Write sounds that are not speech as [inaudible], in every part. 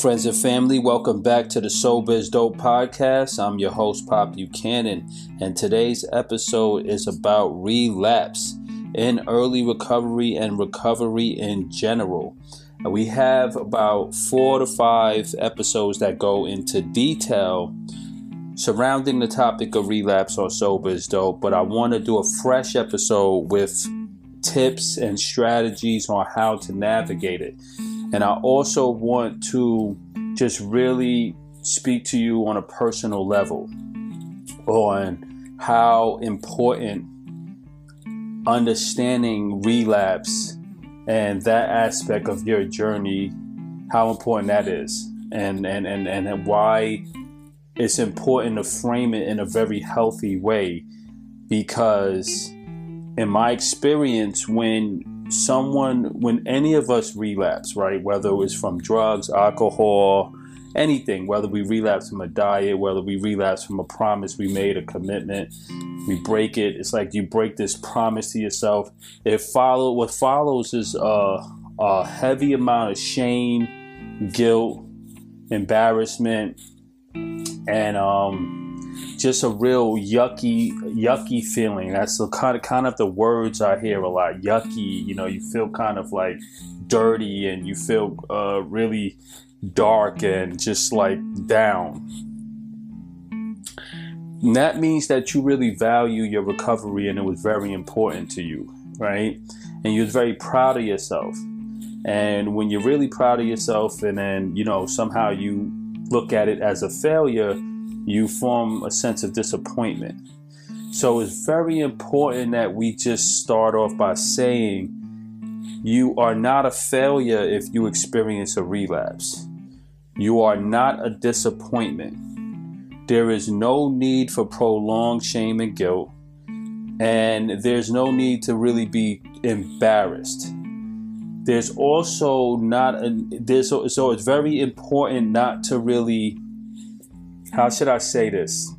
Friends and family. Welcome back to the Sober is Dope podcast. I'm your host, Pop Buchanan, and today's episode is about relapse in early recovery and recovery in general. We have about four to five episodes that go into detail surrounding the topic of relapse on Sober is Dope, but I want to do a fresh episode with tips and strategies on how to navigate it. And I also want to just really speak to you on a personal level on how important understanding relapse and that aspect of your journey, how important that is, and, and, and, and why it's important to frame it in a very healthy way. Because, in my experience, when someone, when any of us relapse, right, whether it was from drugs, alcohol, anything, whether we relapse from a diet, whether we relapse from a promise we made, a commitment, we break it. It's like you break this promise to yourself. It follow what follows is a, a heavy amount of shame, guilt, embarrassment, and um, just a real yucky, yucky feeling. That's the kind of kind of the words I hear a lot. Yucky, you know, you feel kind of like dirty, and you feel uh, really dark and just like down. And that means that you really value your recovery, and it was very important to you, right? And you're very proud of yourself. And when you're really proud of yourself, and then you know somehow you look at it as a failure you form a sense of disappointment. So it's very important that we just start off by saying you are not a failure if you experience a relapse. You are not a disappointment. There is no need for prolonged shame and guilt, and there's no need to really be embarrassed. There's also not a, there's so, so it's very important not to really how should I say this?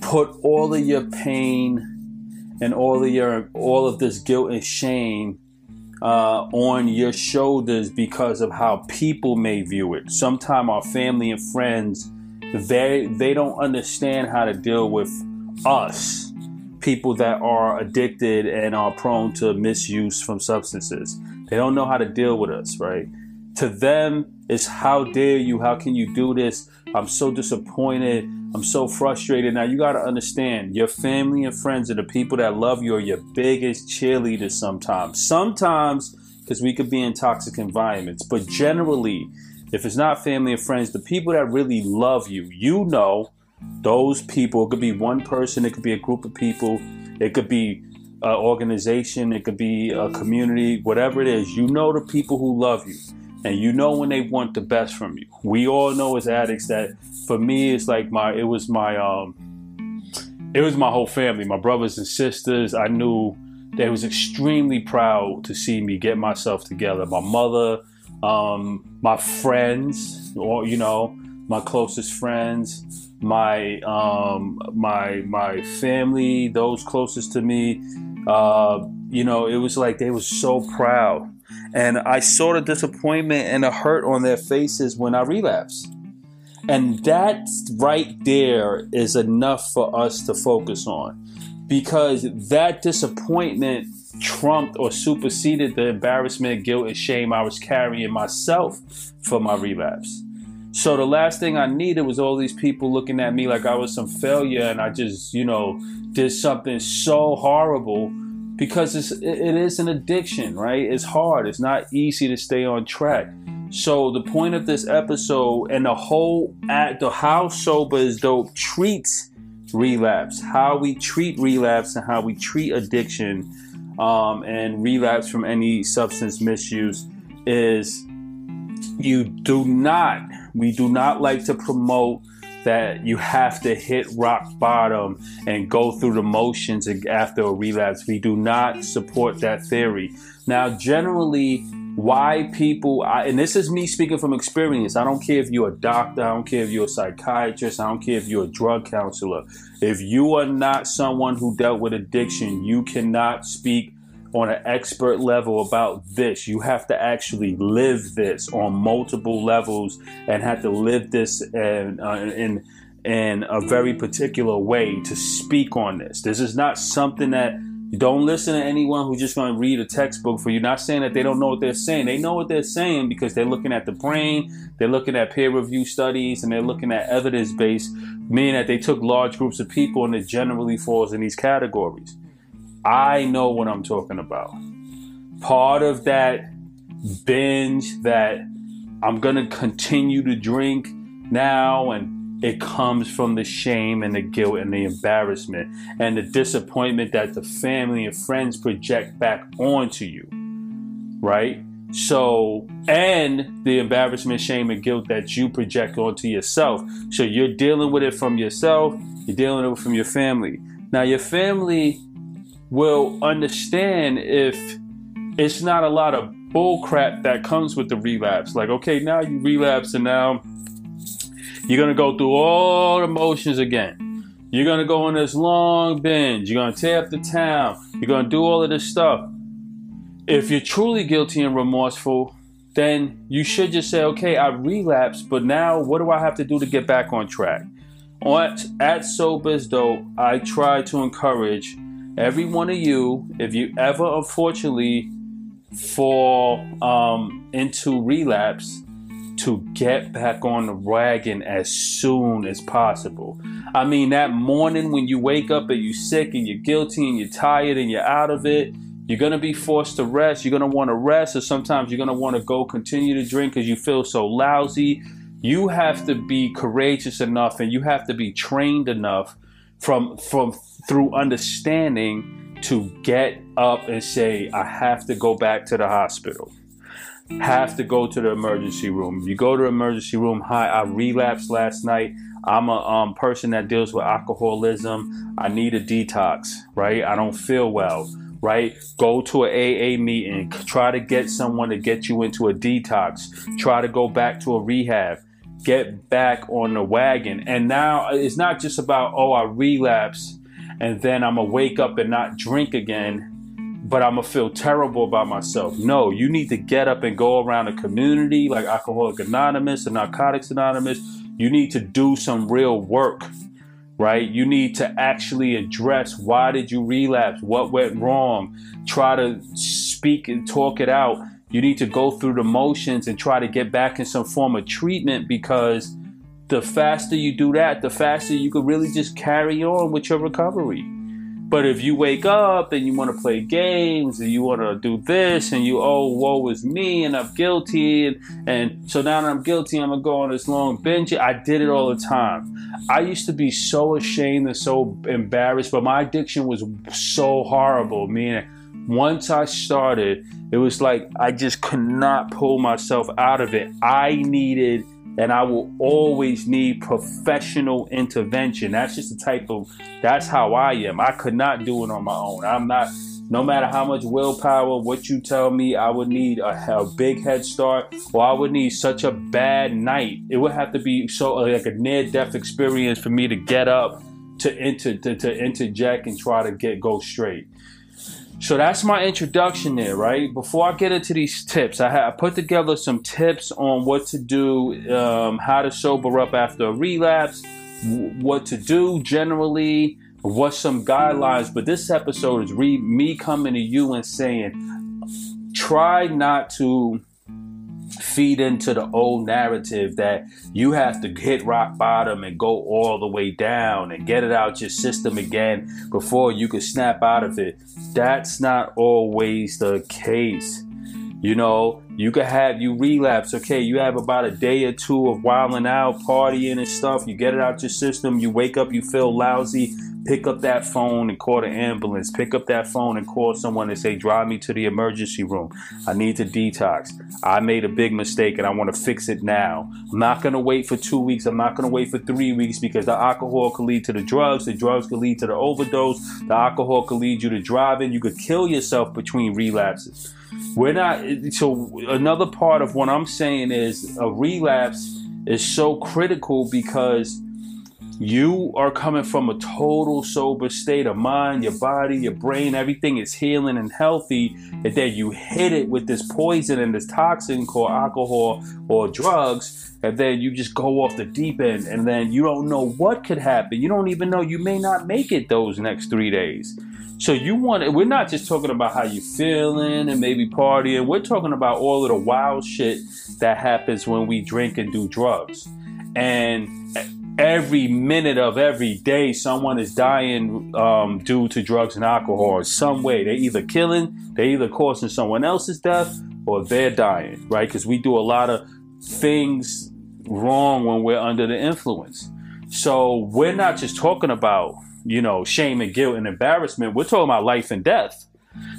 Put all of your pain and all of your all of this guilt and shame uh, on your shoulders because of how people may view it. Sometimes our family and friends they they don't understand how to deal with us, people that are addicted and are prone to misuse from substances. They don't know how to deal with us, right? To them, it's how dare you? How can you do this? I'm so disappointed. I'm so frustrated. Now you got to understand your family and friends are the people that love you are your biggest cheerleaders sometimes. Sometimes because we could be in toxic environments, but generally, if it's not family and friends, the people that really love you, you know, those people, it could be one person, it could be a group of people, it could be an organization, it could be a community, whatever it is, you know the people who love you and you know when they want the best from you. We all know as addicts that for me it's like my it was my um it was my whole family, my brothers and sisters. I knew they was extremely proud to see me get myself together. My mother, um, my friends, or you know, my closest friends, my um, my my family, those closest to me. Uh, you know, it was like they was so proud and I saw the disappointment and the hurt on their faces when I relapsed. And that right there is enough for us to focus on because that disappointment trumped or superseded the embarrassment, guilt, and shame I was carrying myself for my relapse. So the last thing I needed was all these people looking at me like I was some failure and I just, you know, did something so horrible because it's, it is an addiction, right? It's hard. It's not easy to stay on track. So the point of this episode and the whole at the how sober is dope treats relapse, how we treat relapse and how we treat addiction um, and relapse from any substance misuse is you do not we do not like to promote that you have to hit rock bottom and go through the motions after a relapse. We do not support that theory. Now, generally, why people, I, and this is me speaking from experience. I don't care if you're a doctor, I don't care if you're a psychiatrist, I don't care if you're a drug counselor. If you are not someone who dealt with addiction, you cannot speak on an expert level about this. You have to actually live this on multiple levels and have to live this in, uh, in, in a very particular way to speak on this. This is not something that don't listen to anyone who's just going to read a textbook for you. Not saying that they don't know what they're saying. They know what they're saying because they're looking at the brain, they're looking at peer review studies, and they're looking at evidence based, meaning that they took large groups of people and it generally falls in these categories. I know what I'm talking about. Part of that binge that I'm going to continue to drink now and it comes from the shame and the guilt and the embarrassment and the disappointment that the family and friends project back onto you. Right? So, and the embarrassment, shame, and guilt that you project onto yourself. So, you're dealing with it from yourself, you're dealing with it from your family. Now, your family will understand if it's not a lot of bullcrap that comes with the relapse. Like, okay, now you relapse and now you're gonna go through all the motions again. You're gonna go on this long binge. You're gonna tear up the town. You're gonna do all of this stuff. If you're truly guilty and remorseful, then you should just say, okay, I relapsed, but now what do I have to do to get back on track? On, at Sober's Dope, I try to encourage every one of you, if you ever unfortunately fall um, into relapse, to get back on the wagon as soon as possible. I mean, that morning when you wake up and you're sick and you're guilty and you're tired and you're out of it, you're to be forced to rest. You're want to rest, or sometimes you're want to go continue to drink because you feel so lousy. You have to be courageous enough and you have to be trained enough from from through understanding to get up and say, I have to go back to the hospital have to go to the emergency room. You go to the emergency room. Hi, I relapsed last night. I'm a um, person that deals with alcoholism. I need a detox, right? I don't feel well, right? Go to an AA meeting. Try to get someone to get you into a detox. Try to go back to a rehab. Get back on the wagon. And now it's not just about, oh, I relapse and then I'm to wake up and not drink again but I'm gonna feel terrible about myself. No, you need to get up and go around a community like Alcoholic Anonymous and Narcotics Anonymous. You need to do some real work, right? You need to actually address why did you relapse? What went wrong? Try to speak and talk it out. You need to go through the motions and try to get back in some form of treatment because the faster you do that, the faster you can really just carry on with your recovery. But if you wake up and you want to play games and you want to do this and you, oh, woe is me and I'm guilty. And, and so now that I'm guilty, I'm going to go on this long binge. I did it all the time. I used to be so ashamed and so embarrassed, but my addiction was so horrible. Meaning, once I started, it was like I just could not pull myself out of it. I needed and I will always need professional intervention. That's just the type of that's how I am. I could not do it on my own. I'm not no matter how much willpower, what you tell me, I would need a, a, big head start, or I would need such a bad night. It would have to be so uh, like a near death experience for me to get up to, inter, to, to interject and try to get go straight. So that's my introduction there, right? Before I get into these tips, I, have put together some tips on what to do, um, how to sober up after a relapse, w- what to do generally, what some guidelines. But this episode is re- me coming to you and saying, try not to feed into the old narrative that you have to hit rock bottom and go all the way down and get it out your system again before you can snap out of it. That's not always the case. You know, you could have you relapse. Okay, you have about a day or two of wilding out, partying and stuff. You get it out your system. You wake up, you feel lousy pick up that phone and call the ambulance. Pick up that phone and call someone and say, drive me to the emergency room. I need to detox. I made a big mistake and I want to fix it now. I'm not going to wait for two weeks. I'm not going to wait for three weeks because the alcohol could lead to the drugs. The drugs could lead to the overdose. The alcohol could lead you to driving. You could kill yourself between relapses. We're not, so another part of what I'm saying is a relapse is so critical because you are coming from a total sober state of mind, your body, your brain, everything is healing and healthy, and then you hit it with this poison and this toxin called alcohol or drugs, and then you just go off the deep end, and then you don't know what could happen. You don't even know you may not make it those next three days. So you want it? we're not just talking about how you're feeling and maybe partying. We're talking about all of the wild shit that happens when we drink and do drugs. And every minute of every day, someone is dying um, due to drugs and alcohol in some way. They're either killing, they're either causing someone else's death, or they're dying, right? Because we do a lot of things wrong when we're under the influence. So we're not just talking about, you know, shame and guilt and embarrassment. We're talking about life and death.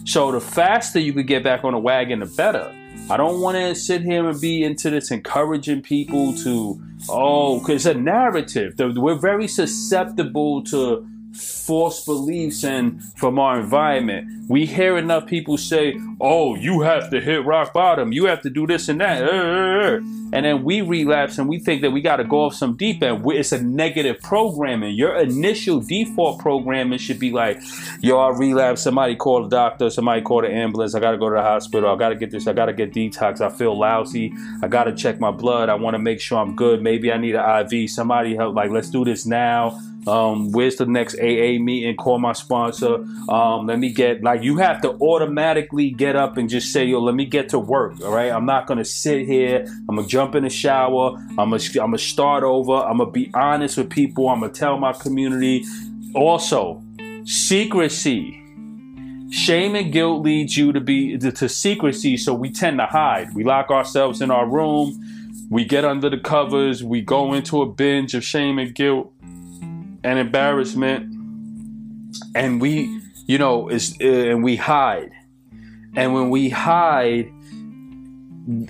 So the faster you could get back on the wagon, the better. I don't want to sit here and be into this encouraging people to, oh, because it's a narrative. We're very susceptible to false beliefs and from our environment. We hear enough people say, "Oh, you have to hit rock bottom. You have to do this and that," er, er, er, and then we relapse and we think that we got to go off some deep end. It's a negative programming. Your initial default programming should be like, "Yo, I relapse. Somebody call the doctor. Somebody call the ambulance. I got to go to the hospital. I got to get this. I got to get detox. I feel lousy. I got to check my blood. I want to make sure I'm good. Maybe I need an IV. Somebody help. Like, let's do this now." Um, where's the next AA meeting? Call my sponsor. Um, let me get like you have to automatically get up and just say, yo, let me get to work. All right. I'm not gonna sit here. I'm gonna jump in the shower. I'm gonna I'm gonna start over. I'm gonna be honest with people. I'm gonna tell my community. Also, secrecy. Shame and guilt leads you to be to, to secrecy, so we tend to hide. We lock ourselves in our room. We get under the covers. We go into a binge of shame and guilt and embarrassment and we you know is uh, and we hide and when we hide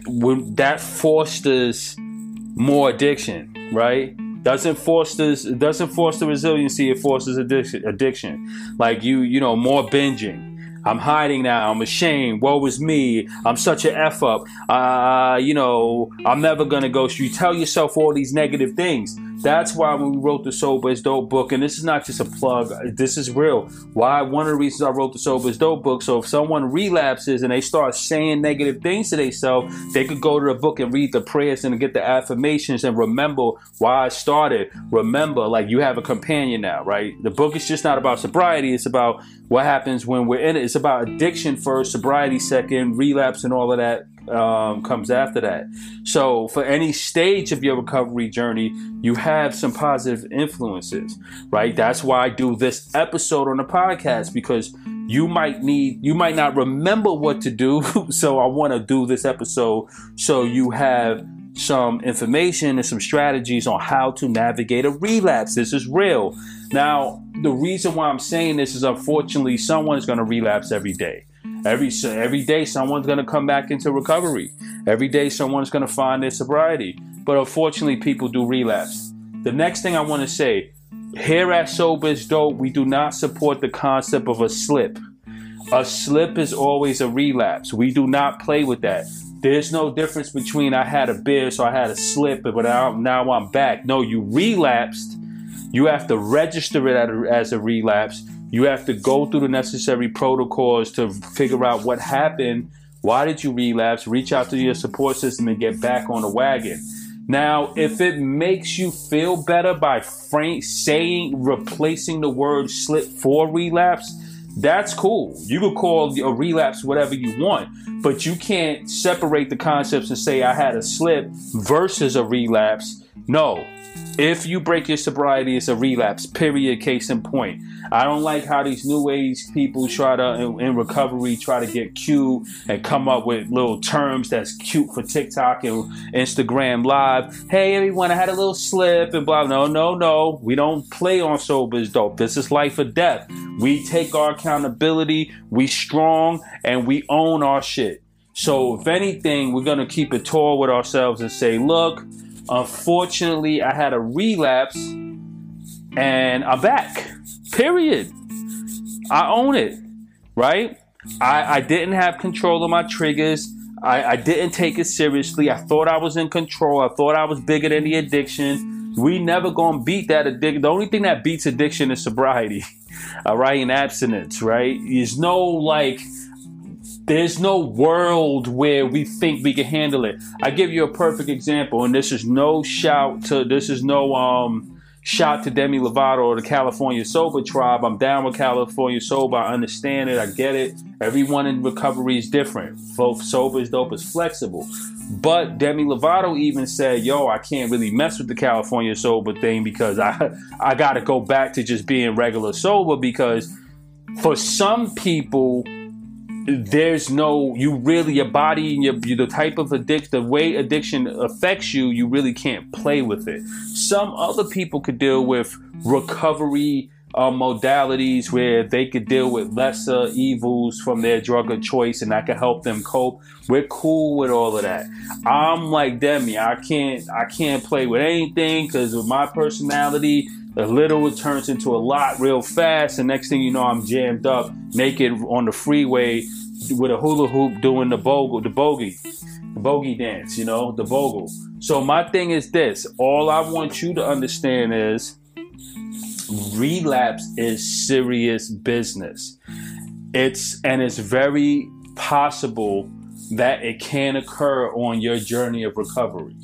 when that fosters more addiction right doesn't foster doesn't foster resiliency it fosters addiction addiction like you you know more binging I'm hiding now. I'm ashamed. Woe is me. I'm such an F up. Uh, you know, I'm never gonna go. So you tell yourself all these negative things. That's why when we wrote the Sober is Dope book, and this is not just a plug, this is real. Why one of the reasons I wrote the Sober is Dope book. So if someone relapses and they start saying negative things to themselves, they could go to the book and read the prayers and get the affirmations and remember why I started. Remember, like you have a companion now, right? The book is just not about sobriety, it's about what happens when we're in it. It's about addiction first, sobriety second, relapse, and all of that um, comes after that. So, for any stage of your recovery journey, you have some positive influences, right? That's why I do this episode on the podcast because you might need, you might not remember what to do. [laughs] so, I want to do this episode so you have some information and some strategies on how to navigate a relapse. This is real. Now, the reason why I'm saying this is unfortunately someone's going to relapse every day. Every every day, someone's going to come back into recovery. Every day, someone's going to find their sobriety. But unfortunately, people do relapse. The next thing I want to say here at Sober is Dope, we do not support the concept of a slip. A slip is always a relapse. We do not play with that. There's no difference between I had a beer, so I had a slip, but now I'm back. No, you relapsed. You have to register it as a relapse. You have to go through the necessary protocols to figure out what happened. Why did you relapse? Reach out to your support system and get back on the wagon. Now, if it makes you feel better by frame, saying, replacing the word slip for relapse, that's cool. You could call a relapse whatever you want, but you can't separate the concepts and say I had a slip versus a relapse. No, if you break your sobriety, it's a relapse. Period. Case in point. I don't like how these new age people try to, in, in, recovery, try to get cute and come up with little terms that's cute for TikTok and Instagram Live. Hey, everyone, I had a little slip and blah. No, no, no. We don't play on Sober's Dope. This is life or death. We take our accountability. We strong and we own our shit. So, if anything, we're gonna keep it tall with ourselves and say, look. Unfortunately, I had a relapse and I'm back. Period. I own it, right? I, I didn't have control of my triggers. I, I didn't take it seriously. I thought I was in control. I thought I was bigger than the addiction. We never gonna beat that addiction. The only thing that beats addiction is sobriety, [laughs] all right, and abstinence, right? There's no like, there's no world where we think we can handle it. I give you a perfect example, and this is no shout to, this is no um shout to Demi Lovato or the California Sober Tribe. I'm down with California Sober. I understand it. I get it. Everyone in recovery is different. Both sober is dope is flexible. But Demi Lovato even said, "Yo, I can't really mess with the California sober thing because I [laughs] I got to go back to just being regular sober because for some people there's no you really your body and your the type of addiction the way addiction affects you you really can't play with it. Some other people could deal with recovery uh, modalities where they could deal with lesser evils from their drug of choice and that could help them cope. We're cool with all of that. I'm like demi. I can't i can't play with anything because with my personality a little turns into a lot real fast. And next thing you know i'm jammed up naked on the freeway with a hula hoop doing the bogle the bogey the bogey dance you know the bogle. So my thing is this. All i want you to understand is relapse is serious business. It's and it's very possible that it can occur on your journey of recovery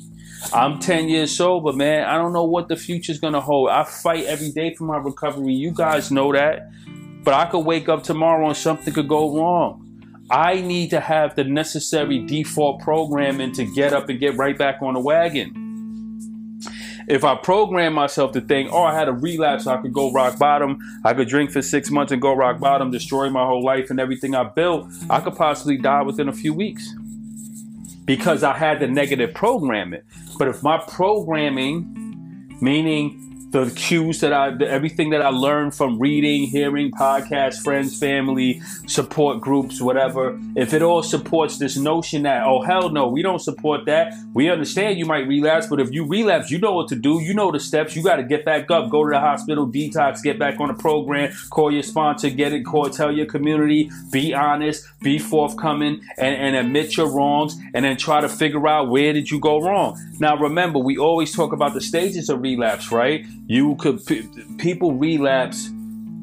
I'm 10 years sober, man. I don't know what the future's gonna hold. I fight every day for my recovery. You guys know that. But I could wake up tomorrow and something could go wrong. I need to have the necessary default programming to get up and get right back on the wagon. If I program myself to think, oh, I had a relapse, I could go rock bottom, I could drink for six months and go rock bottom, destroy my whole life and everything I built, I could possibly die within a few weeks because I had the negative programming. But if my programming, meaning the cues that I, the, everything that I learned from reading, hearing, podcasts, friends, family, support groups, whatever, if it all supports this notion that, oh, hell no, we don't support that. We understand you might relapse, but if you relapse, you know what to do. You know the steps. You got to get back up, go to the hospital, detox, get back on the program, call your sponsor, get it, call, tell your community, be honest, be forthcoming, and, and admit your wrongs, and then try to figure out where did you go wrong. Now, remember, we always talk about the stages of relapse, right? You could people relapse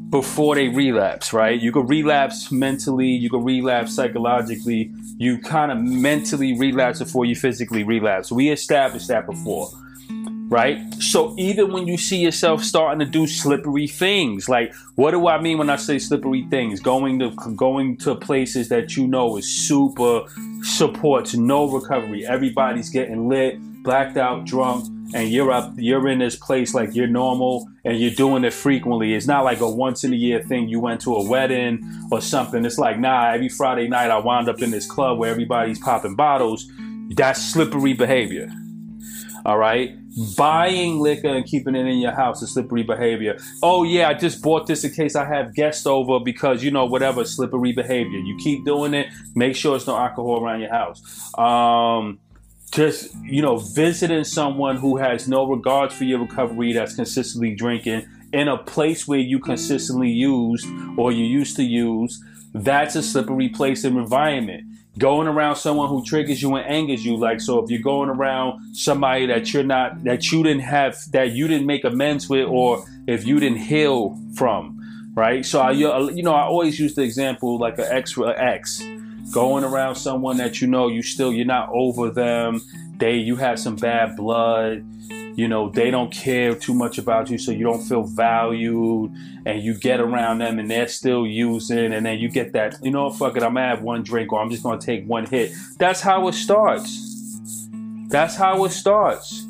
before they relapse, right? You could relapse mentally, you could relapse psychologically. You kind of mentally relapse before you physically relapse. We established that before, right? So even when you see yourself starting to do slippery things, like what do I mean when I say slippery things? Going to going to places that you know is super supports no recovery. Everybody's getting lit, blacked out, drunk and you're up you're in this place like you're normal and you're doing it frequently. It's not like a once in a year thing. You went to a wedding or something. It's like nah every friday night i wound up in this club where everybody's popping bottles. That's slippery behavior. All right? Buying liquor and keeping it in your house is slippery behavior. Oh yeah i just bought this in case i have guests over because you know whatever slippery behavior. You keep doing it make sure it's no alcohol around your house. Um just you know visiting someone who has no regards for your recovery that's consistently drinking in a place where you consistently used or you used to use that's a slippery place and environment. Going around someone who triggers you and angers you like so if you're going around somebody that you're not that you didn't have that you didn't make amends with or if you didn't heal from right? So I, you know i always use the example like an ex ex going around someone that you know you still you're not over them. They you have some bad blood. You know they don't care too much about you so you don't feel valued. And you get around them and they're still using and then you get that you know fuck it i'm gonna have one drink or i'm just gonna take one hit. That's how it starts. That's how it starts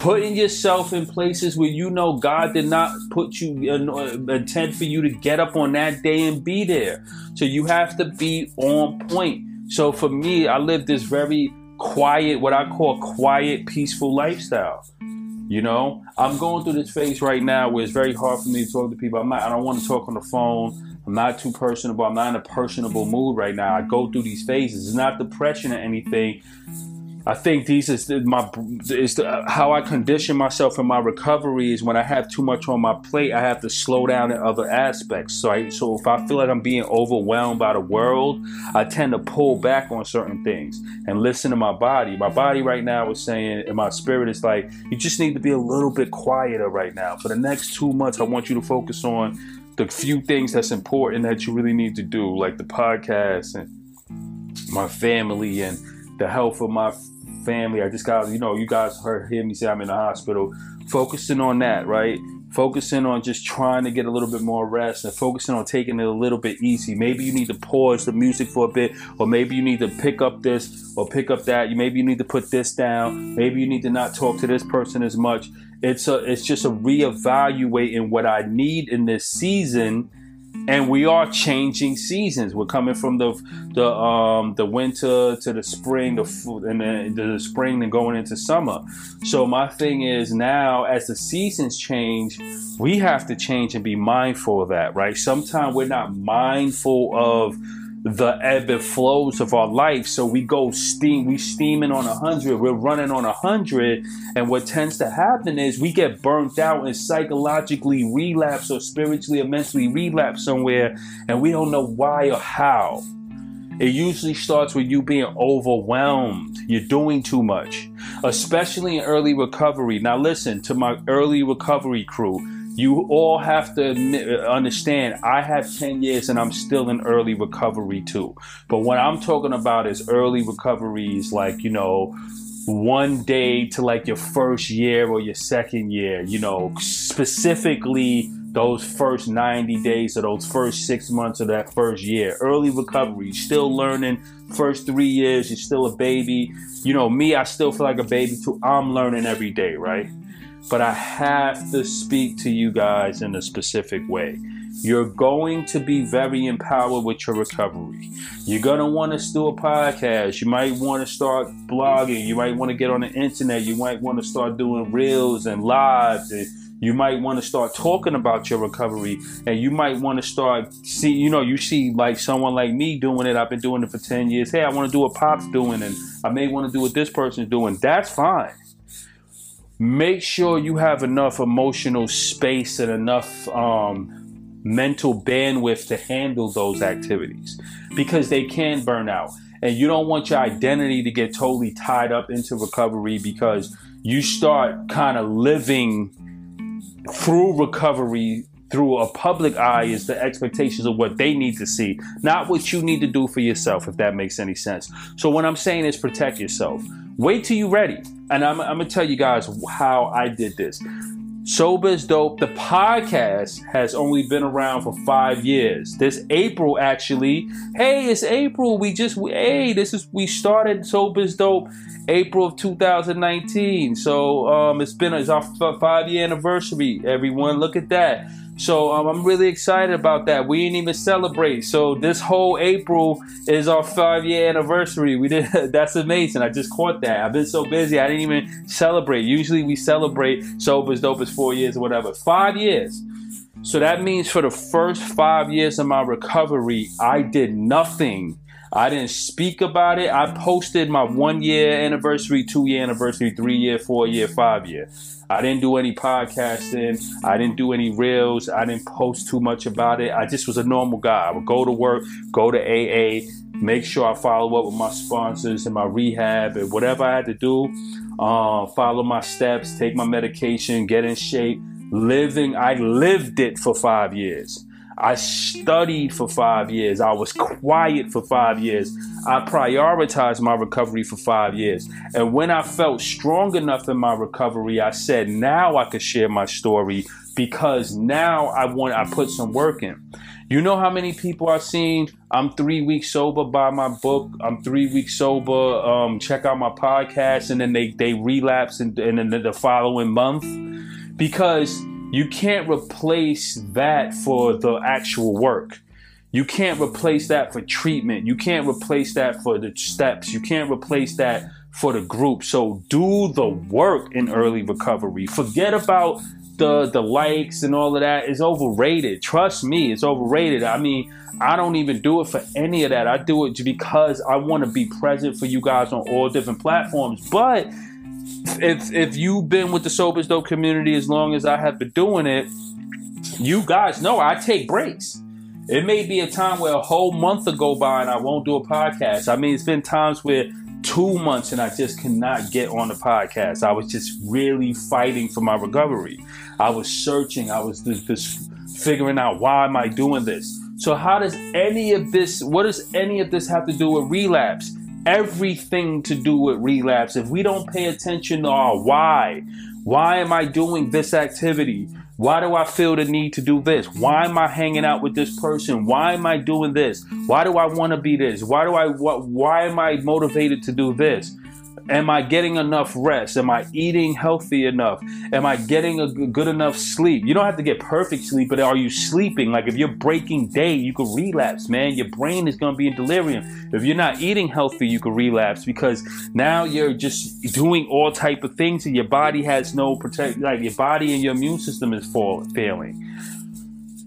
putting yourself in places where you know God did not put you uh, intend for you to get up on that day and be there. So you have to be on point. So for me, I live this very quiet, what I call quiet, peaceful lifestyle. You know, I'm going through this phase right now where it's very hard for me to talk to people. I'm not, I don't want to talk on the phone. I'm not too personable. I'm not in a personable mood right now. I go through these phases. It's not depression or anything I think these is my is how I condition myself in my recovery is when I have too much on my plate, I have to slow down in other aspects. So, I, so if I feel like I'm being overwhelmed by the world, I tend to pull back on certain things and listen to my body. My body right now is saying, and my spirit is like, you just need to be a little bit quieter right now. For the next two months, I want you to focus on the few things that's important that you really need to do, like the podcast and my family and the health of my family. I just got, you know, you guys heard hear me say I'm in the hospital. Focusing on that, right? Focusing on just trying to get a little bit more rest and focusing on taking it a little bit easy. Maybe you need to pause the music for a bit, or maybe you need to pick up this or pick up that. You Maybe you need to put this down. Maybe you need to not talk to this person as much. It's a it's just a reevaluating what I need in this season and we are changing seasons. We're coming from the the um, the winter to the spring, the and then the spring and going into summer. So my thing is now, as the seasons change, we have to change and be mindful of that, right? Sometimes we're not mindful of the ebb and flows of our life. So we go steam, we steaming on a hundred, we're running on a hundred, and what tends to happen is we get burnt out and psychologically relapse or spiritually or mentally relapse somewhere, and we don't know why or how. It usually starts with you being overwhelmed. You're doing too much, especially in early recovery. Now, listen to my early recovery crew you all have to admit, understand I have 10 years and I'm still in early recovery too. But what I'm talking about is early recoveries like, you know, one day to like your first year or your second year, you know, specifically those first 90 days or those first six months of that first year. Early recovery, still learning. First three years, you're still a baby. You know, me, I still feel like a baby too. I'm learning every day, right? But I have to speak to you guys in a specific way. You're going to be very empowered with your recovery. You're going to want to do a podcast. You might want to start blogging. You might want to get on the internet. You might want to start doing reels and lives. And you might want to start talking about your recovery. And you might want to start see, you know, you see like someone like me doing it. I've been doing it for 10 years. Hey, I want to do what Pop's doing. And I may want to do what this person's doing. That's fine make sure you have enough emotional space and enough um, mental bandwidth to handle those activities because they can burn out. And you don't want your identity to get totally tied up into recovery because you start kind of living through recovery through a public eye is the expectations of what they need to see, not what you need to do for yourself, if that makes any sense. So, what I'm saying is protect yourself. Wait till you're ready. And I'm, I'm to tell you guys how I did this. Sober is Dope, the podcast has only been around for five years. This April, actually, hey, it's April. We just, we, hey, this is, we started Sober is Dope April of 2019. So um, it's been, it's our five year anniversary, everyone. Look at that. So um, I'm really excited about that. We didn't even celebrate. So this whole April is our five year anniversary. We did. [laughs] That's amazing. I just caught that. I've been so busy. I didn't even celebrate. Usually we celebrate sober's dope as four years or whatever. Five years. So that means for the first five years of my recovery, I did nothing. I didn't speak about it. I posted my one year anniversary, two year anniversary, three year, four year, five year. I didn't do any podcasting. I didn't do any reels. I didn't post too much about it. I just was a normal guy. I would go to work, go to AA, make sure I follow up with my sponsors and my rehab and whatever I had to do. Uh, follow my steps, take my medication, get in shape. Living, I lived it for five years. I studied for five years. I was quiet for five years. I prioritized my recovery for five years. And when I felt strong enough in my recovery, I said, now I could share my story because now I want I put some work in. You know how many people I've seen? I'm three weeks sober by my book. I'm three weeks sober. Um, check out my podcast, and then they they relapse, and, and then the following month because you can't replace that for the actual work. You can't replace that for treatment. You can't replace that for the steps. You can't replace that for the group. So do the work in early recovery. Forget about the the likes and all of that is overrated. Trust me, it's overrated. I mean, I don't even do it for any of that. I do it because I want to be present for you guys on all different platforms. But if if you've been with the Sober Dope community as long as I have been doing it, you guys know I take breaks. It may be a time where a whole month will go by and I won't do a podcast. I mean, it's been times where two months and I just cannot get on the podcast. I was just really fighting for my recovery. I was searching. I was just, just figuring out why am I doing this. So how does any of this? What does any of this have to do with relapse? Everything to do with relapse. If we don't pay attention to our why, why am I doing this activity? Why do I feel the need to do this? Why am I hanging out with this person? Why am I doing this? Why do I want to be this? Why do I what why am I motivated to do this? Am I getting enough rest? Am I eating healthy enough? Am I getting a good enough sleep? You don't have to get perfect sleep, but are you sleeping? Like if you're breaking day, you could relapse, man. Your brain is going to be in delirium. If you're not eating healthy, you could relapse because now you're just doing all type of things and your body has no protect. Like your body and your immune system is fall, failing.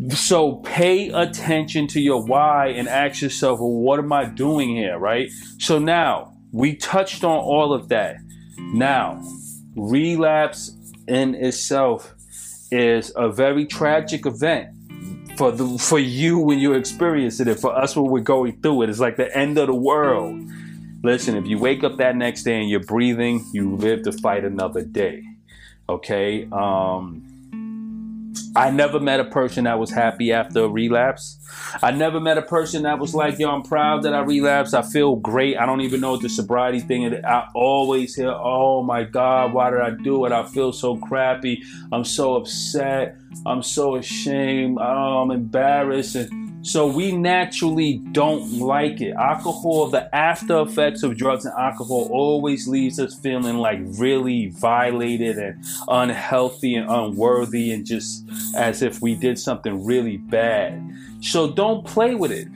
So pay attention to your why and ask yourself, well, what am I doing here, right? So now we touched on all of that. Now, relapse in itself is a very tragic event for the for you when you're experiencing it. For us when we're going through it, it's like the end of the world. Listen, if you wake up that next day and you're breathing, you live to fight another day. Okay. Um, I never met a person that was happy after a relapse. I never met a person that was like, yo, I'm proud that I relapsed. I feel great. I don't even know what the sobriety thing is. I always hear, oh my God, why did I do it? I feel so crappy. I'm so upset. I'm so ashamed. Oh, I'm embarrassed. And so we naturally don't like it. Alcohol, the after effects of drugs and alcohol always leaves us feeling like really violated and unhealthy and unworthy and just as if we did something really bad. So don't play with it.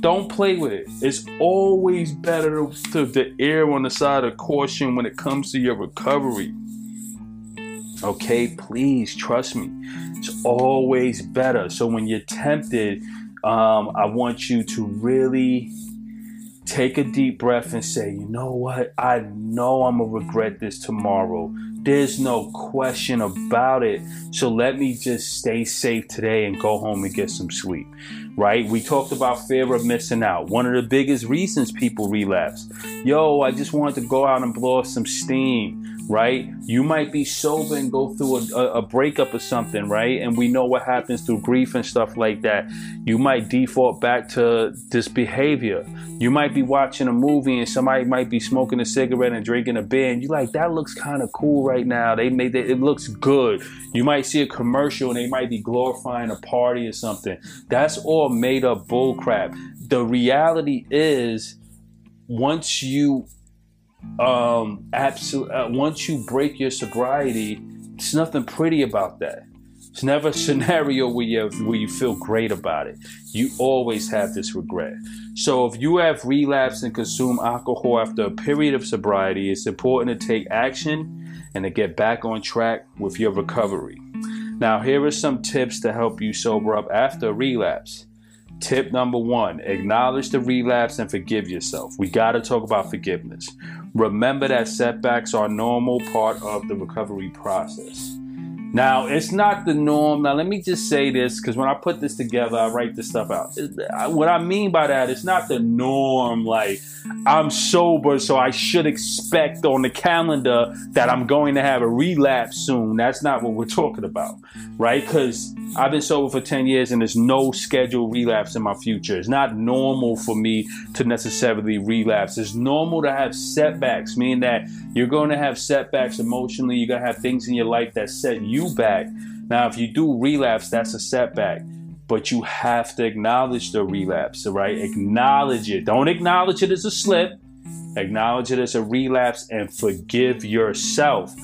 Don't play with it. It's always better to, err on the side of caution when it comes to your recovery. Okay, please trust me. It's always better. So when you're tempted, um, I want you to really take a deep breath and say, you know what? I know I'm going to regret this tomorrow. There's no question about it. So let me just stay safe today and go home and get some sleep, right? We talked about fear of missing out. One of the biggest reasons people relapse. Yo, I just wanted to go out and blow off some steam right? You might be sober and go through a, a, breakup or something, right? And we know what happens through grief and stuff like that. You might default back to this behavior. You might be watching a movie and somebody might be smoking a cigarette and drinking a beer, and you're like that looks kind of cool right now. They made it, it looks good. You might see a commercial and they might be glorifying a party or something. That's all made up bullcrap. The reality is, once you um, absolutely. Uh, once you break your sobriety, it's nothing pretty about that. It's never a scenario [laughs] where you where you feel great about it. You always have this regret. So if you have relapsed and consumed alcohol after a period of sobriety, it's important to take action and to get back on track with your recovery. Now, here are some tips to help you sober up after a relapse. Tip number one acknowledge the relapse and forgive yourself. We got to talk about forgiveness. Remember that setbacks are a normal part of the recovery process. Now, it's not the norm. Now, let me just say this because when I put this together, I write this stuff out. What I mean by that, it's not the norm. Like, I'm sober, so I should expect on the calendar that I'm going to have a relapse soon. That's not what we're talking about, right? Because I've been sober for 10 years and there's no scheduled relapse in my future. It's not normal for me to necessarily relapse. It's normal to have setbacks, meaning that you're going to have setbacks emotionally. You're going to have things in your life that set you back. Now, if you do relapse, that's a setback. But you have to acknowledge the relapse, right? Acknowledge it. Don't acknowledge it as a slip. Acknowledge it as a relapse and forgive yourself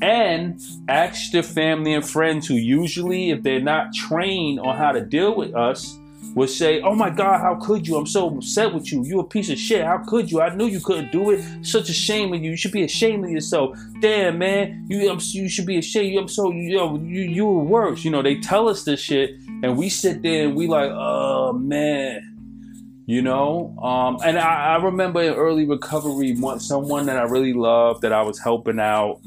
and ask your family and friends who usually if they're not trained on how to deal with us would say, "Oh my God, how could you? I'm so upset with you. You a piece of shit. How could you? I knew you couldn't do it. Such a shame of you. You should be ashamed of yourself. Damn, man, you I'm, you should be ashamed. I'm so you know, you you were worse. You know, they tell us this shit, and we sit there and we like, oh man." You know, um, and I, I remember in early recovery, one, someone that I really loved that I was helping out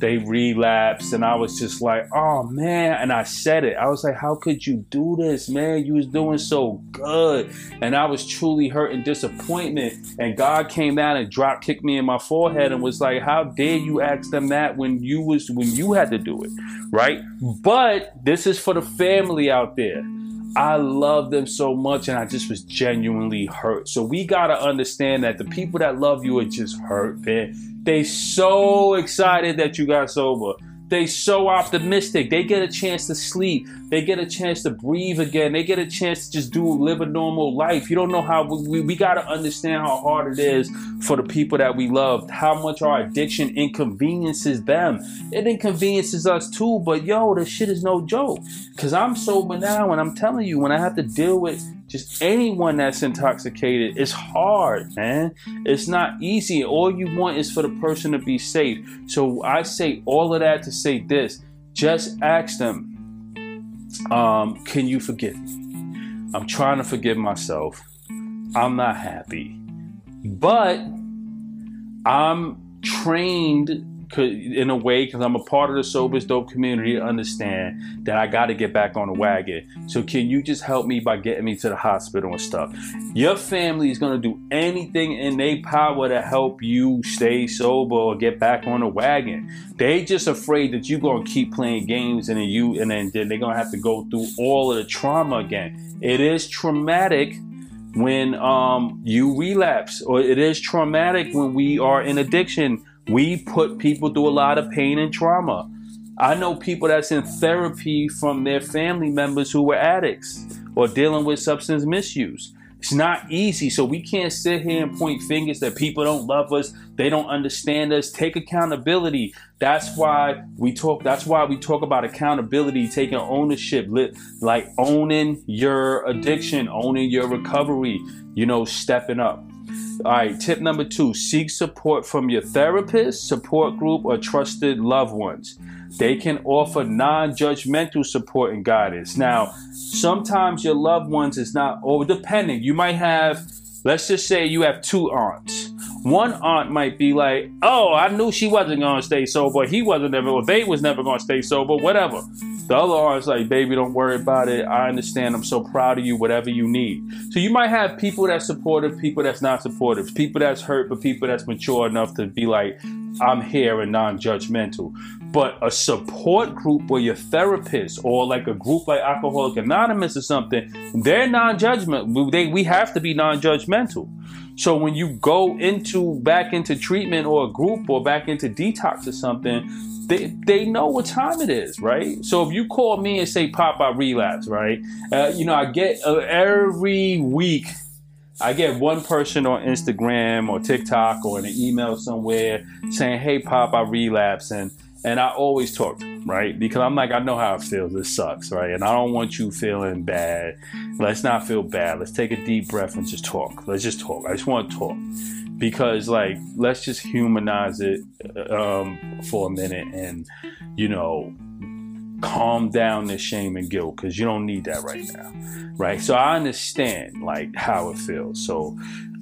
they relapsed and I was just like, oh man. And I said it. I was like, how could you do this, man? You was doing so good. And I was truly hurt and disappointment. And God came down and drop kicked me in my forehead and was like, how dare you ask them that when you was when you had to do it? Right? But this is for the family out there. I love them so much and I just was genuinely hurt. So we gotta understand that the people that love you are just hurt, man. They so excited that you got sober. They so optimistic. They get a chance to sleep. They get a chance to breathe again. They get a chance to just do live a normal life. You don't know how we, we got to understand how hard it is for the people that we love. How much our addiction inconveniences them. It inconveniences us too. But yo, this shit is no joke. Cause I'm sober now, and I'm telling you, when I have to deal with just anyone that's intoxicated it's hard man. It's not easy. All you want is for the person to be safe. So i say all of that to say this. Just ask them um, can you forgive me? I'm trying to forgive myself. I'm not happy. But i'm trained in a way because I'm a part of the Sober's Dope community to understand that I got to get back on the wagon. So can you just help me by getting me to the hospital and stuff? Your family is going to do anything in their power to help you stay sober or get back on the wagon. They just afraid that you're going to keep playing games and then you and then, then they're going to have to go through all of the trauma again. It is traumatic when um, you relapse or it is traumatic when we are in addiction we put people through a lot of pain and trauma. I know people that's in therapy from their family members who were addicts or dealing with substance misuse. It's not easy. So we can't sit here and point fingers that people don't love us, they don't understand us. Take accountability. That's why we talk that's why we talk about accountability, taking ownership, like owning your addiction, owning your recovery, you know, stepping up. All right, tip number two seek support from your therapist, support group, or trusted loved ones. They can offer non judgmental support and guidance. Now, sometimes your loved ones is not, or depending, you might have, let's just say you have two aunts. One aunt might be like, "Oh, I knew she wasn't gonna stay sober. He wasn't ever, or they was never gonna stay sober. Whatever." The other aunt's like, "Baby, don't worry about it. I understand. I'm so proud of you. Whatever you need." So you might have people that's supportive, people that's not supportive, people that's hurt, but people that's mature enough to be like, "I'm here and non-judgmental." But a support group or your therapist or like a group like Alcoholic Anonymous or something, they're non-judgmental. They we have to be non-judgmental. So when you go into back into treatment or a group or back into detox or something, they, they know what time it is, right? So if you call me and say, Pop, I relapse, right? Uh, you know, I get uh, every week, I get one person on Instagram or TikTok or in an email somewhere saying, Hey, Pop, I relapse. And and I always talk, right? Because I'm like, I know how it feels. This sucks, right? And I don't want you feeling bad. Let's not feel bad. Let's take a deep breath and just talk. Let's just talk. I just want to talk. Because, like, let's just humanize it um, for a minute and, you know, calm down the shame and guilt because you don't need that right now. Right. So I understand, like, how it feels. So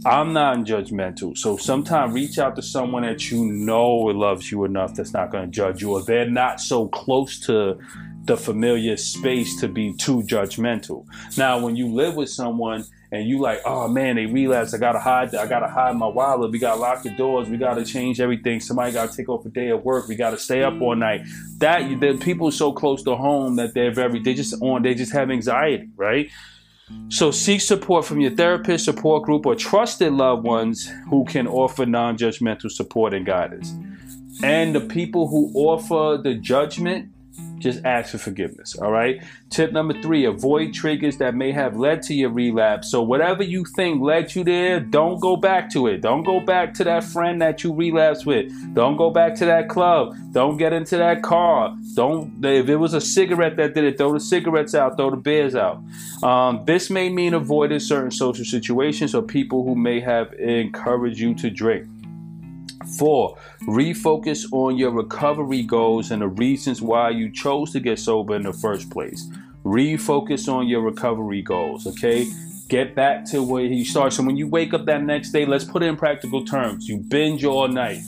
I'm non-judgmental. So sometimes reach out to someone that you know loves you enough that's not going to judge you, or they're not so close to the familiar space to be too judgmental. Now, when you live with someone and you like, oh man, they relapse. I gotta hide. I gotta hide my wallet. We gotta lock the doors. We gotta change everything. Somebody gotta take off a day of work. We gotta stay up all night. That the people so close to home that they're very. They just on. They just have anxiety, right? So seek support from your therapist, support group, or trusted loved ones who can offer non judgmental support and guidance. And the people who offer the judgment, just ask for forgiveness. All right. Tip number three avoid triggers that may have led to your relapse. So, whatever you think led you there, don't go back to it. Don't go back to that friend that you relapsed with. Don't go back to that club. Don't get into that car. Don't, if it was a cigarette that did it, throw the cigarettes out, throw the beers out. Um, this may mean avoiding certain social situations or people who may have encouraged you to drink. Four, refocus on your recovery goals and the reasons why you chose to get sober in the first place. Refocus on your recovery goals, okay? Get back to where you start. So when you wake up that next day, let's put it in practical terms. You binge all night.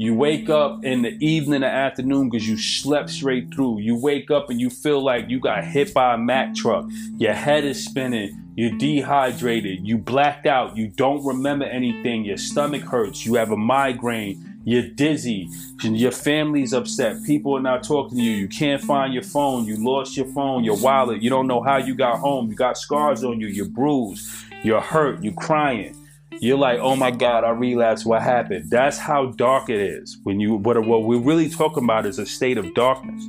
You wake up in the evening or afternoon because you slept straight through. You wake up and you feel like you got hit by a Mack truck. Your head is spinning. You're dehydrated. You blacked out. You don't remember anything. Your stomach hurts. You have a migraine. You're dizzy. Your family's upset. People are not talking to you. You can't find your phone. You lost your phone, your wallet. You don't know how you got home. You got scars on you. You're bruised. You're hurt. You're crying. You're like, oh my God, I relapsed. What happened? That's how dark it is. When you what, what we're really talking about is a state of darkness.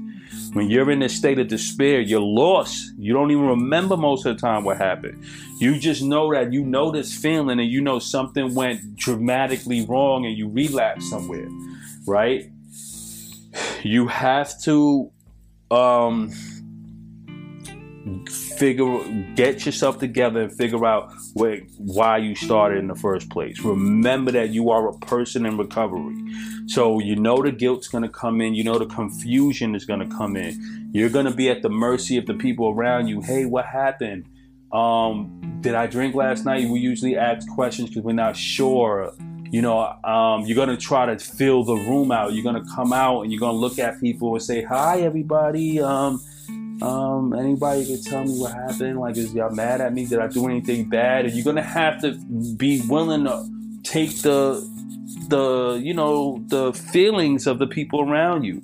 When you're in a state of despair, you're lost. You don't even remember most of the time what happened. You just know that you know this feeling and you know something went dramatically wrong and you relapse somewhere, right? You have to um figure get yourself together and figure out where, why you started in the first place. Remember that you are a person in recovery. So you know the guilt's going to come in you know the confusion is going to come in. You're going to be at the mercy of the people around you. Hey what happened? Um, did i drink last night? We usually ask questions because we're not sure. You know um, you're going to try to fill the room out. You're going to come out and you're going to look at people and say hi everybody. Um, um, anybody can tell me what happened? Like, is y'all mad at me? Did I do anything bad? And you're gonna have to be willing to take the the you know the feelings of the people around you.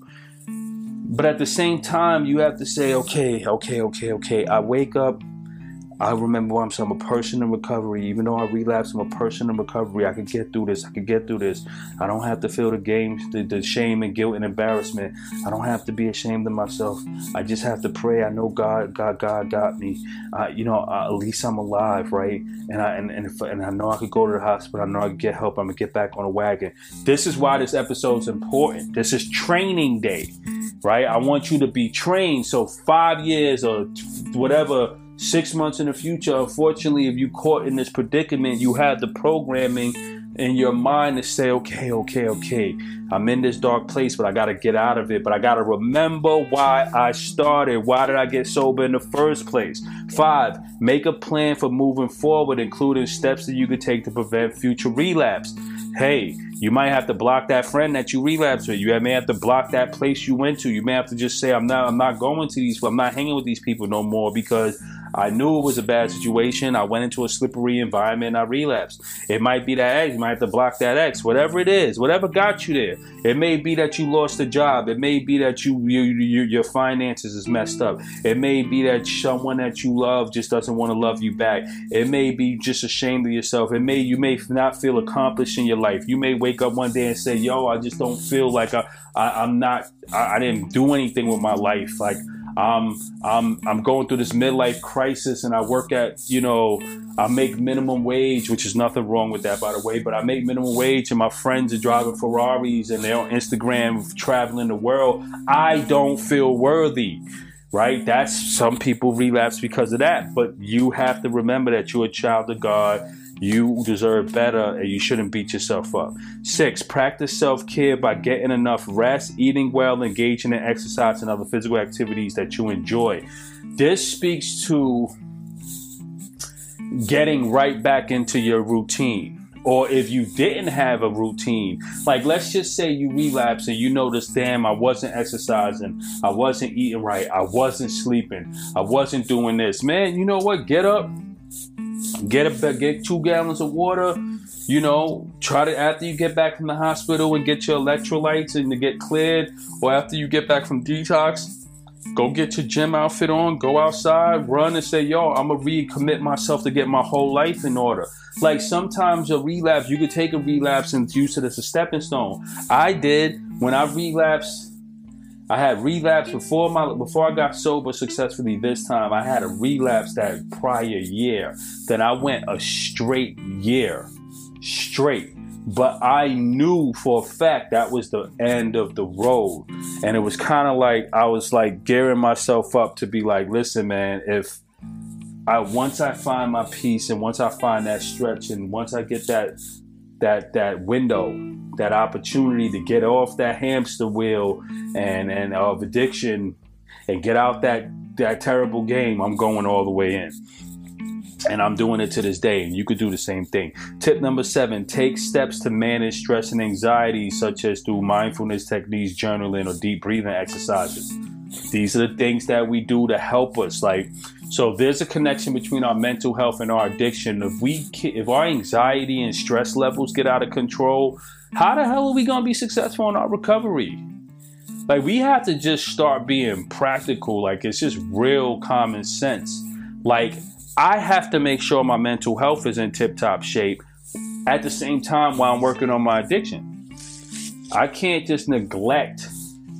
But at the same time, you have to say, okay, okay, okay, okay. I wake up I remember I'm, I'm a person in recovery. Even though I relapse, I'm a person in recovery. I can get through this. I can get through this. I don't have to feel the game, the, the shame and guilt and embarrassment. I don't have to be ashamed of myself. I just have to pray. I know God, God, God got me. Uh, you know, uh, at least I'm alive, right? And I and and, if, and I know I could go to the hospital. I know I could get help. I'm gonna get back on a wagon. This is why this episode is important. This is training day, right? I want you to be trained. So five years or whatever six months in the future, unfortunately, if you caught in this predicament, you had the programming in your mind to say, okay, okay, okay, I'm in this dark place, but I got to get out of it. But I got to remember why I started. Why did I get sober in the first place? Five, make a plan for moving forward, including steps that you could take to prevent future relapse. Hey, you might have to block that friend that you relapsed with. You may have to block that place you went to. You may have to just say, I'm not, I'm not going to these, I'm not hanging with these people no more because I knew it was a bad situation. I went into a slippery environment. I relapsed. It might be that ex. You might have to block that ex. Whatever it is, whatever got you there. It may be that you lost a job. It may be that you, you, you your finances is messed up. It may be that someone that you love just doesn't want to love you back. It may be just ashamed of yourself. It may you may not feel accomplished in your life. You may wake up one day and say, "Yo, I just don't feel like I, I am not. I, I didn't do anything with my life. Like I'm I'm I'm going through this midlife crisis, and I work at you know I make minimum wage, which is nothing wrong with that by the way. But I make minimum wage, and my friends are driving Ferraris, and they're on Instagram traveling the world. I don't feel worthy. Right? That's some people relapse because of that. But you have to remember that you're a child of God you deserve better and you shouldn't beat yourself up. Six, practice self care by getting enough rest, eating well, engaging in exercise and other physical activities that you enjoy. This speaks to getting right back into your routine. Or if you didn't have a routine, like let's just say you relapse and you notice, damn, I wasn't exercising, I wasn't eating right, I wasn't sleeping, I wasn't doing this. Man, you know what? Get up, Get a get two gallons of water. You know, try to after you get back from the hospital and get your electrolytes and to get cleared, or after you get back from detox, go get your gym outfit on, go outside, run and say, yo, I'm gonna recommit myself to get my whole life in order. Like sometimes a relapse, you could take a relapse and use it as a stepping stone. I did when I relapsed I had relapse before my before I got sober successfully this time. I had a relapse that prior year. Then I went a straight year. Straight. But I knew for a fact that was the end of the road. And it was kind of like I was like gearing myself up to be like, listen, man, if I once I find my peace and once I find that stretch and once I get that that that window, that opportunity to get off that hamster wheel and and of addiction and get out that that terrible game, I'm going all the way in. And I'm doing it to this day, and you could do the same thing. Tip number seven take steps to manage stress and anxiety, such as through mindfulness techniques, journaling, or deep breathing exercises. These are the things that we do to help us. Like, so there's a connection between our mental health and our addiction. If we, if our anxiety and stress levels get out of control, how the hell are we gonna be successful in our recovery? Like, we have to just start being practical. Like, it's just real common sense. Like, I have to make sure my mental health is in tip top shape at the same time while I'm working on my addiction. I can't just neglect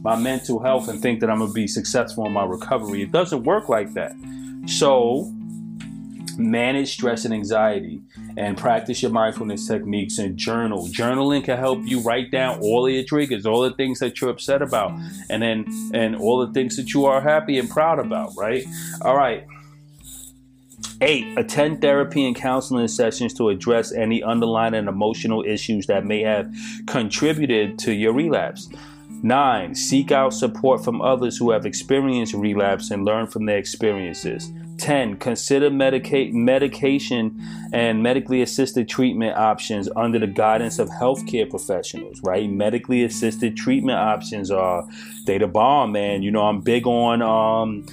my mental health and think that I'm gonna be successful in my recovery. It doesn't work like that. So, manage stress and anxiety and practice your mindfulness techniques and journal. Journaling can help you write down all of your triggers, all the things that you're upset about, and then and all the things that you are happy and proud about, right? All right. Eight, attend therapy and counseling sessions to address any underlying and emotional issues that may have contributed to your relapse. Nine, seek out support from others who have experienced relapse and learn from their experiences. 10. Consider medica- medication and medically assisted treatment options under the guidance of healthcare professionals, right? Medically assisted treatment options are the bomb, man. You know, I'm big on um,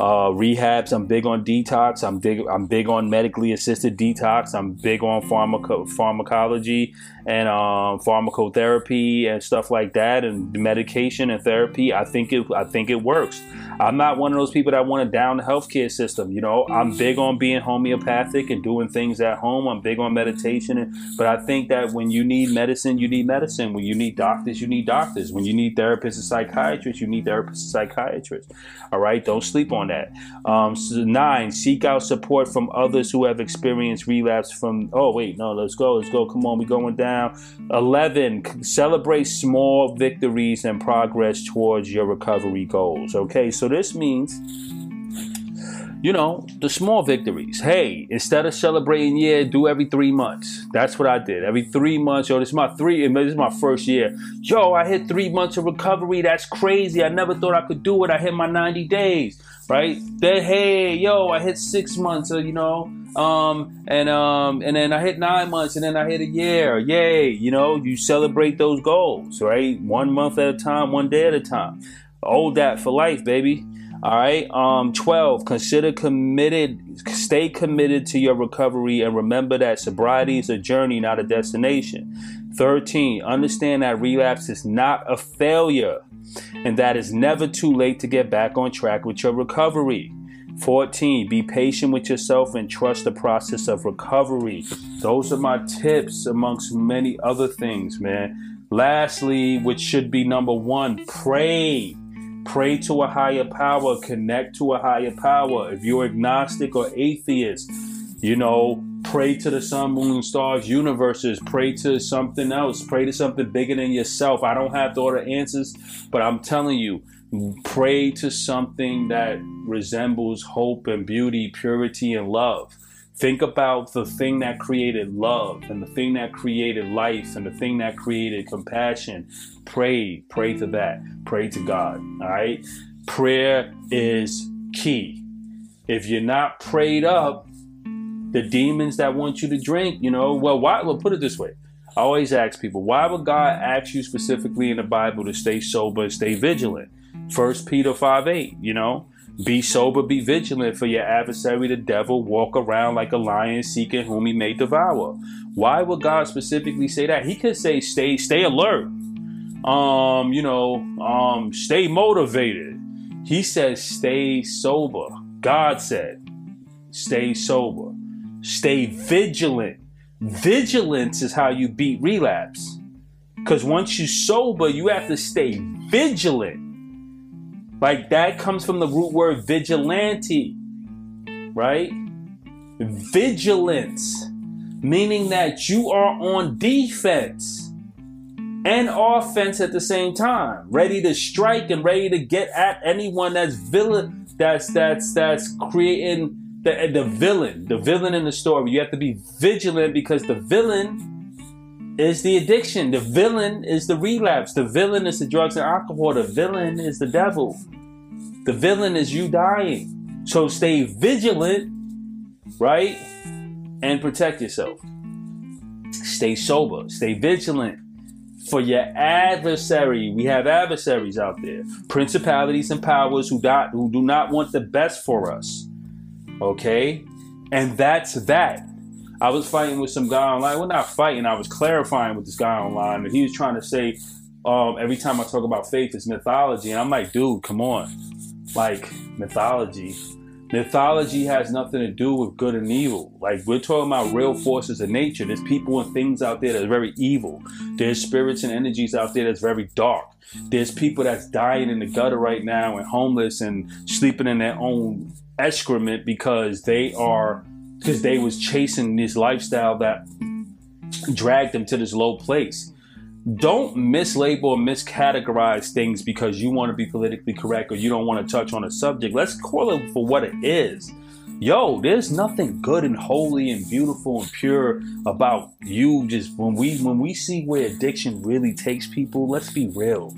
uh, rehabs. I'm big on detox. I'm big. I'm big on medically assisted detox. I'm big on pharmaco- pharmacology and um, pharmacotherapy and stuff like that, and medication and therapy. I think it. I think it works. I'm not one of those people that want to down the healthcare system. You know, I'm big on being homeopathic and doing things at home. I'm big on meditation, and, but I think that when you need medicine, you need medicine. When you need doctors, you need doctors. When you need therapists and psychiatrists, you need therapists and psychiatrists. All right, don't sleep on that. Um, so nine, seek out support from others who have experienced relapse. From oh wait, no, let's go, let's go. Come on, we going down. Eleven, celebrate small victories and progress towards your recovery goals. Okay, so this means you know, the small victories. Hey, instead of celebrating yeah, do every three months. That's what I did. Every three months, yo, this is my three, this is my first year. Yo, I hit three months of recovery. That's crazy. I never thought I could do it. I hit my 90 days, right? Then hey, yo, I hit six months, uh, you know, um, and um, and then I hit nine months, and then I hit a year. Yay, you know, you celebrate those goals, right? One month at a time, one day at a time. Hold that for life, baby. All right. Um, 12, consider committed, stay committed to your recovery and remember that sobriety is a journey, not a destination. 13, understand that relapse is not a failure and that it's never too late to get back on track with your recovery. 14, be patient with yourself and trust the process of recovery. Those are my tips amongst many other things, man. Lastly, which should be number one, pray. Pray to a higher power, connect to a higher power. If you're agnostic or atheist, you know, pray to the sun, moon, stars, universes, pray to something else, pray to something bigger than yourself. I don't have all the answers, but I'm telling you, pray to something that resembles hope and beauty, purity and love. Think about the thing that created love and the thing that created life and the thing that created compassion. Pray, pray to that. Pray to God. All right. Prayer is key. If you're not prayed up, the demons that want you to drink, you know, well, why? Well, put it this way. I always ask people, why would God ask you specifically in the Bible to stay sober and stay vigilant? First Peter 5 8, you know, be sober, be vigilant, for your adversary, the devil, walk around like a lion seeking whom he may devour. Why would God specifically say that? He could say, stay, stay alert. Um, you know, um, stay motivated. He says, stay sober. God said, stay sober. Stay vigilant. Vigilance is how you beat relapse. Because once you sober, you have to stay vigilant Like that comes from the root word vigilante, right? Vigilance, meaning that you are on defense and offense at the same time, ready to strike and ready to get at anyone that's villain, that's that's that's creating the the villain, the villain in the story. You have to be vigilant because the villain is the addiction. The villain is the relapse. The villain is the drugs and alcohol. The villain is the devil. The villain is you dying. So stay vigilant, right? And protect yourself. Stay sober. Stay vigilant for your adversary. We have adversaries out there, principalities and powers who, who do not want the best for us. Okay? And that's that. I was fighting with some guy online. Well, not fighting, I was clarifying with this guy online. And he was trying to say, um, every time I talk about faith, it's mythology. And I'm like, dude, come on. Like, mythology. Mythology has nothing to do with good and evil. Like, we're talking about real forces of nature. There's people and things out there that's very evil. There's spirits and energies out there that's very dark. There's people that's dying in the gutter right now and homeless and sleeping in their own excrement because they are because they was chasing this lifestyle that dragged them to this low place. Don't mislabel or miscategorize things because you want to be politically correct or you don't want to touch on a subject. Let's call it for what it is. Yo, there's nothing good and holy and beautiful and pure about you. Just when we when we see where addiction really takes people, let's be real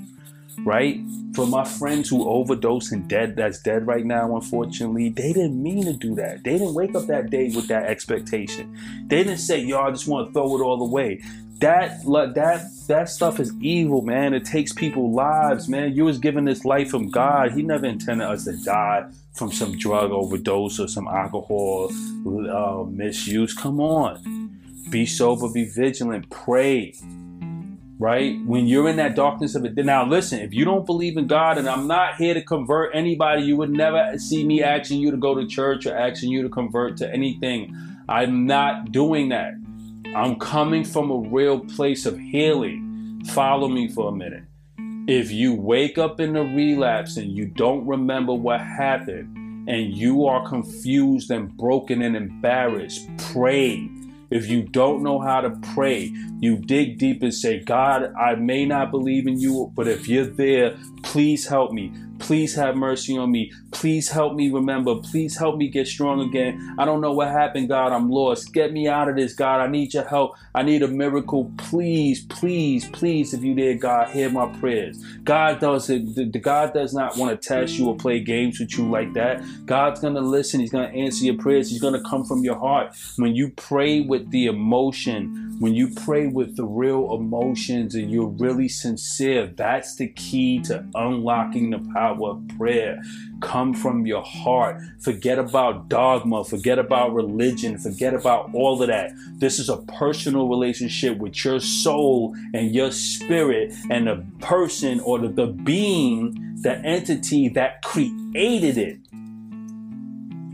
right? For my friends who overdose and dead, that's dead right now, unfortunately, they didn't mean to do that. They didn't wake up that day with that expectation. They didn't say, "Yo, I just want to throw it all away." That that that stuff is evil, man. It takes people lives, man. You was given this life from God. He never intended us to die from some drug overdose or some alcohol uh, misuse. Come on, be sober, be vigilant, pray right? When you're in that darkness of it. Now, listen, if you don't believe in God, and I'm not here to convert anybody, you would never see me asking you to go to church or asking you to convert to anything. I'm not doing that. I'm coming from a real place of healing. Follow me for a minute. If you wake up in a relapse and you don't remember what happened, and you are confused and broken and embarrassed, pray if you don't know how to pray, you dig deep and say, God, I may not believe in you, but if you're there, please help me. Please have mercy on me. Please help me remember. Please help me get strong again. I don't know what happened, God. I'm lost. Get me out of this, God. I need your help. I need a miracle. Please, please, please, if you did, God, hear my prayers. God does it. God does not want to test you or play games with you like that. God's going to listen. He's going to answer your prayers. He's going to come from your heart. When you pray with the emotion, when you pray with the real emotions and you're really sincere, that's the key to unlocking the power of prayer. Come from your heart. Forget about dogma. Forget about religion. Forget about all of that. This is a personal relationship with your soul and your spirit and the person or the, the being, the entity that created it.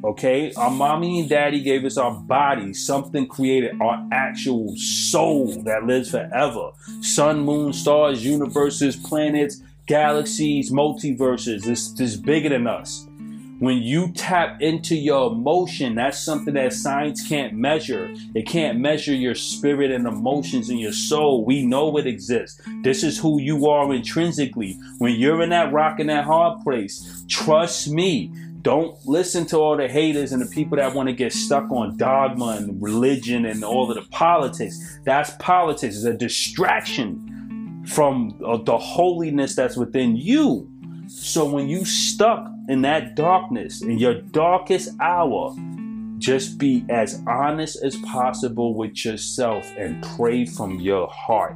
Okay, our mommy and daddy gave us our body, something created our actual soul that lives forever. Sun, moon, stars, universes, planets, galaxies, multiverses. This, is bigger than us. When you tap into your emotion, that's something that science can't measure. It can't measure your spirit and emotions and your soul. We know it exists. This is who you are intrinsically. When you're in that rock and that hard place, trust me, don't listen to all the haters and the people that want to get stuck on dogma and religion and all of the politics. That's politics. It's a distraction from uh, the holiness that's within you. So when you stuck in that darkness, in your darkest hour, just be as honest as possible with yourself and pray from your heart.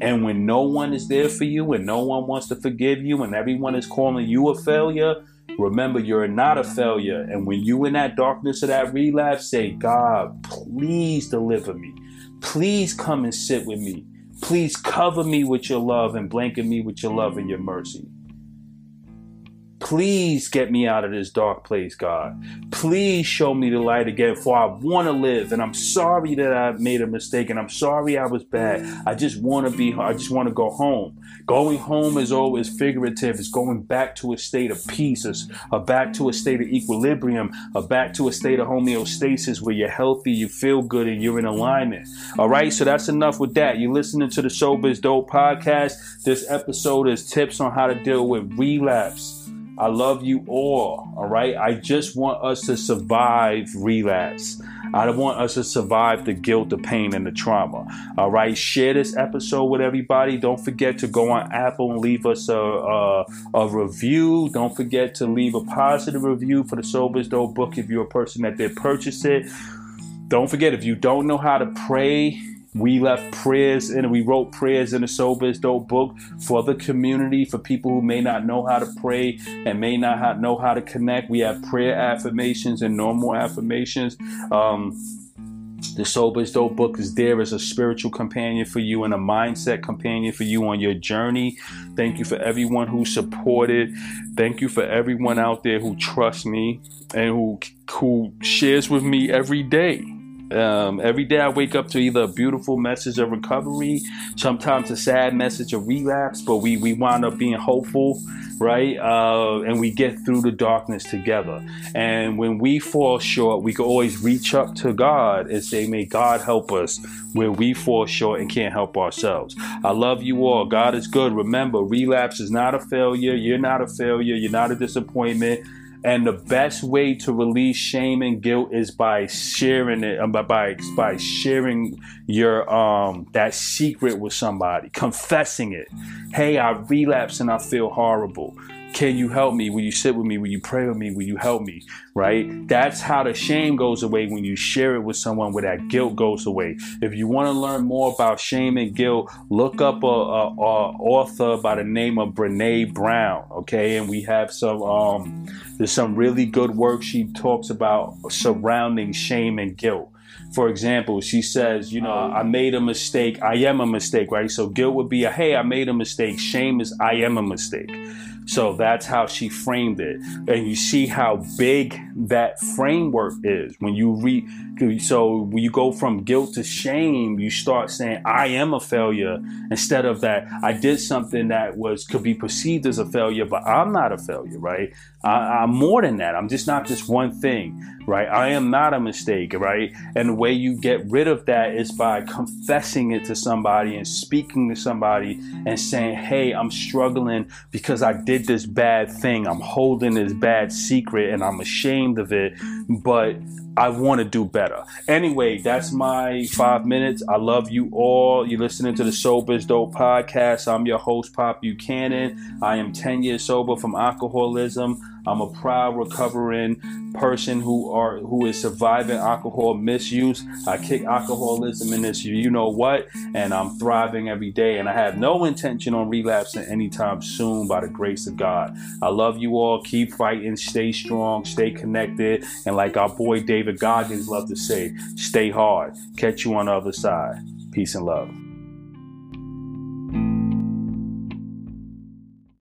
And when no one is there for you and no one wants to forgive you and everyone is calling you a failure, Remember, you're not a failure. And when you in that darkness of that relapse, say, God, please deliver me. Please come and sit with me. Please cover me with your love and blanket me with your love and your mercy. Please get me out of this dark place, God. Please show me the light again, for I want to live. And I'm sorry that I made a mistake, and I'm sorry I was bad. I just want to be. I just want to go home. Going home is always figurative. It's going back to a state of peace, it's a back to a state of equilibrium, a back to a state of homeostasis where you're healthy, you feel good, and you're in alignment. All right, so that's enough with that. You're listening to the is Dope podcast. This episode is tips on how to deal with relapse. I love you all. All right. I just want us to survive relapse. I don't want us to survive the guilt, the pain, and the trauma. All right. Share this episode with everybody. Don't forget to go on Apple and leave us a, a, a review. Don't forget to leave a positive review for the Sober is Dope book if you're a person that did purchase it. Don't forget, if you don't know how to pray, we left prayers and we wrote prayers in the Sober is Dope book for the community, for people who may not know how to pray and may not know how to connect. We have prayer affirmations and normal affirmations. Um, the Sober is Dope book is there as a spiritual companion for you and a mindset companion for you on your journey. Thank you for everyone who supported. Thank you for everyone out there who trusts me and who who shares with me every day. Um, every day I wake up to either a beautiful message of recovery, sometimes a sad message of relapse, but we, we wind up being hopeful, right? Uh, and we get through the darkness together. And when we fall short, we can always reach up to God and say, May God help us where we fall short and can't help ourselves. I love you all. God is good. Remember, relapse is not a failure. You're not a failure. You're not a disappointment. And the best way to release shame and guilt is by sharing it, by by, by sharing your um that secret with somebody, confessing it. Hey, I relapse and I feel horrible. Can you help me? Will you sit with me? Will you pray with me? Will you help me? Right? That's how the shame goes away when you share it with someone where that guilt goes away. If you want to learn more about shame and guilt, look up a, a, a author by the name of Brene Brown. Okay, and we have some um, there's some really good work she talks about surrounding shame and guilt. For example, she says, you know, I made a mistake. I am a mistake, right? So guilt would be a, hey, I made a mistake. Shame is, I am a mistake. So that's how she framed it. And you see how big that framework is. When you read, so when you go from guilt to shame, you start saying, I am a failure instead of that I did something that was could be perceived as a failure, but I'm not a failure, right? I, am more than that. I'm just not just one thing, right? I am not a mistake, right? And the way you get rid of that is by confessing it to somebody and speaking to somebody and saying, Hey, I'm struggling because I did this bad thing. I'm holding this bad secret and I'm ashamed of it, but I want to do better. Anyway, that's my five minutes. I love you all. You're listening to the Sober is Dope podcast. I'm your host, Pop Buchanan. I am 10 years sober from alcoholism. I'm a proud recovering person who are who is surviving alcohol misuse. I kick alcoholism in this you know what, and I'm thriving every day. And I have no intention on relapsing anytime soon by the grace of God. I love you all. Keep fighting, stay strong, stay connected, and like our boy David Goggins loved to say, stay hard. Catch you on the other side. Peace and love.